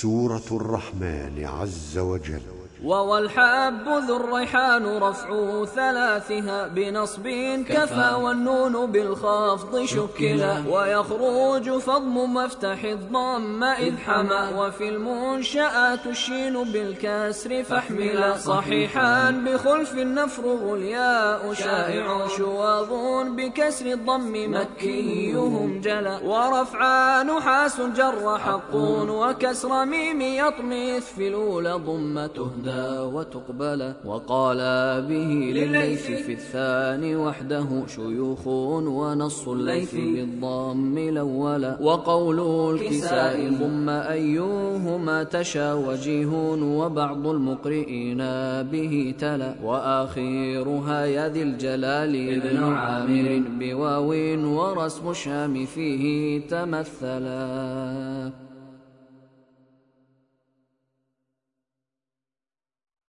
سورة الرحمن عز وجل. ووالحاب ذو الريحان رفع ثلاثها بنصب كفى. والنون بالخفض شكلا ويخرج فضم مفتح الضم إذ حما وفي المنشآت الشين بالكسر فاحملا صحيحا. بخلف النفر الياء شائع شواظ بكسر الضم مكيهم. جلا. ورفعا نحاس جر حق وكسر ميم يطمث في الأولى ضم تهدى وتقبل وقال به لليث في الثاني وحده شيوخ ونص الليث بالضم الأول. وقول الكساء ضم أيهما تشا وجيه وبعض المقرئين به تلا. وآخرها يا ذي الجلال ابن عامر. بواو ورسم الشام فيه تمثلا.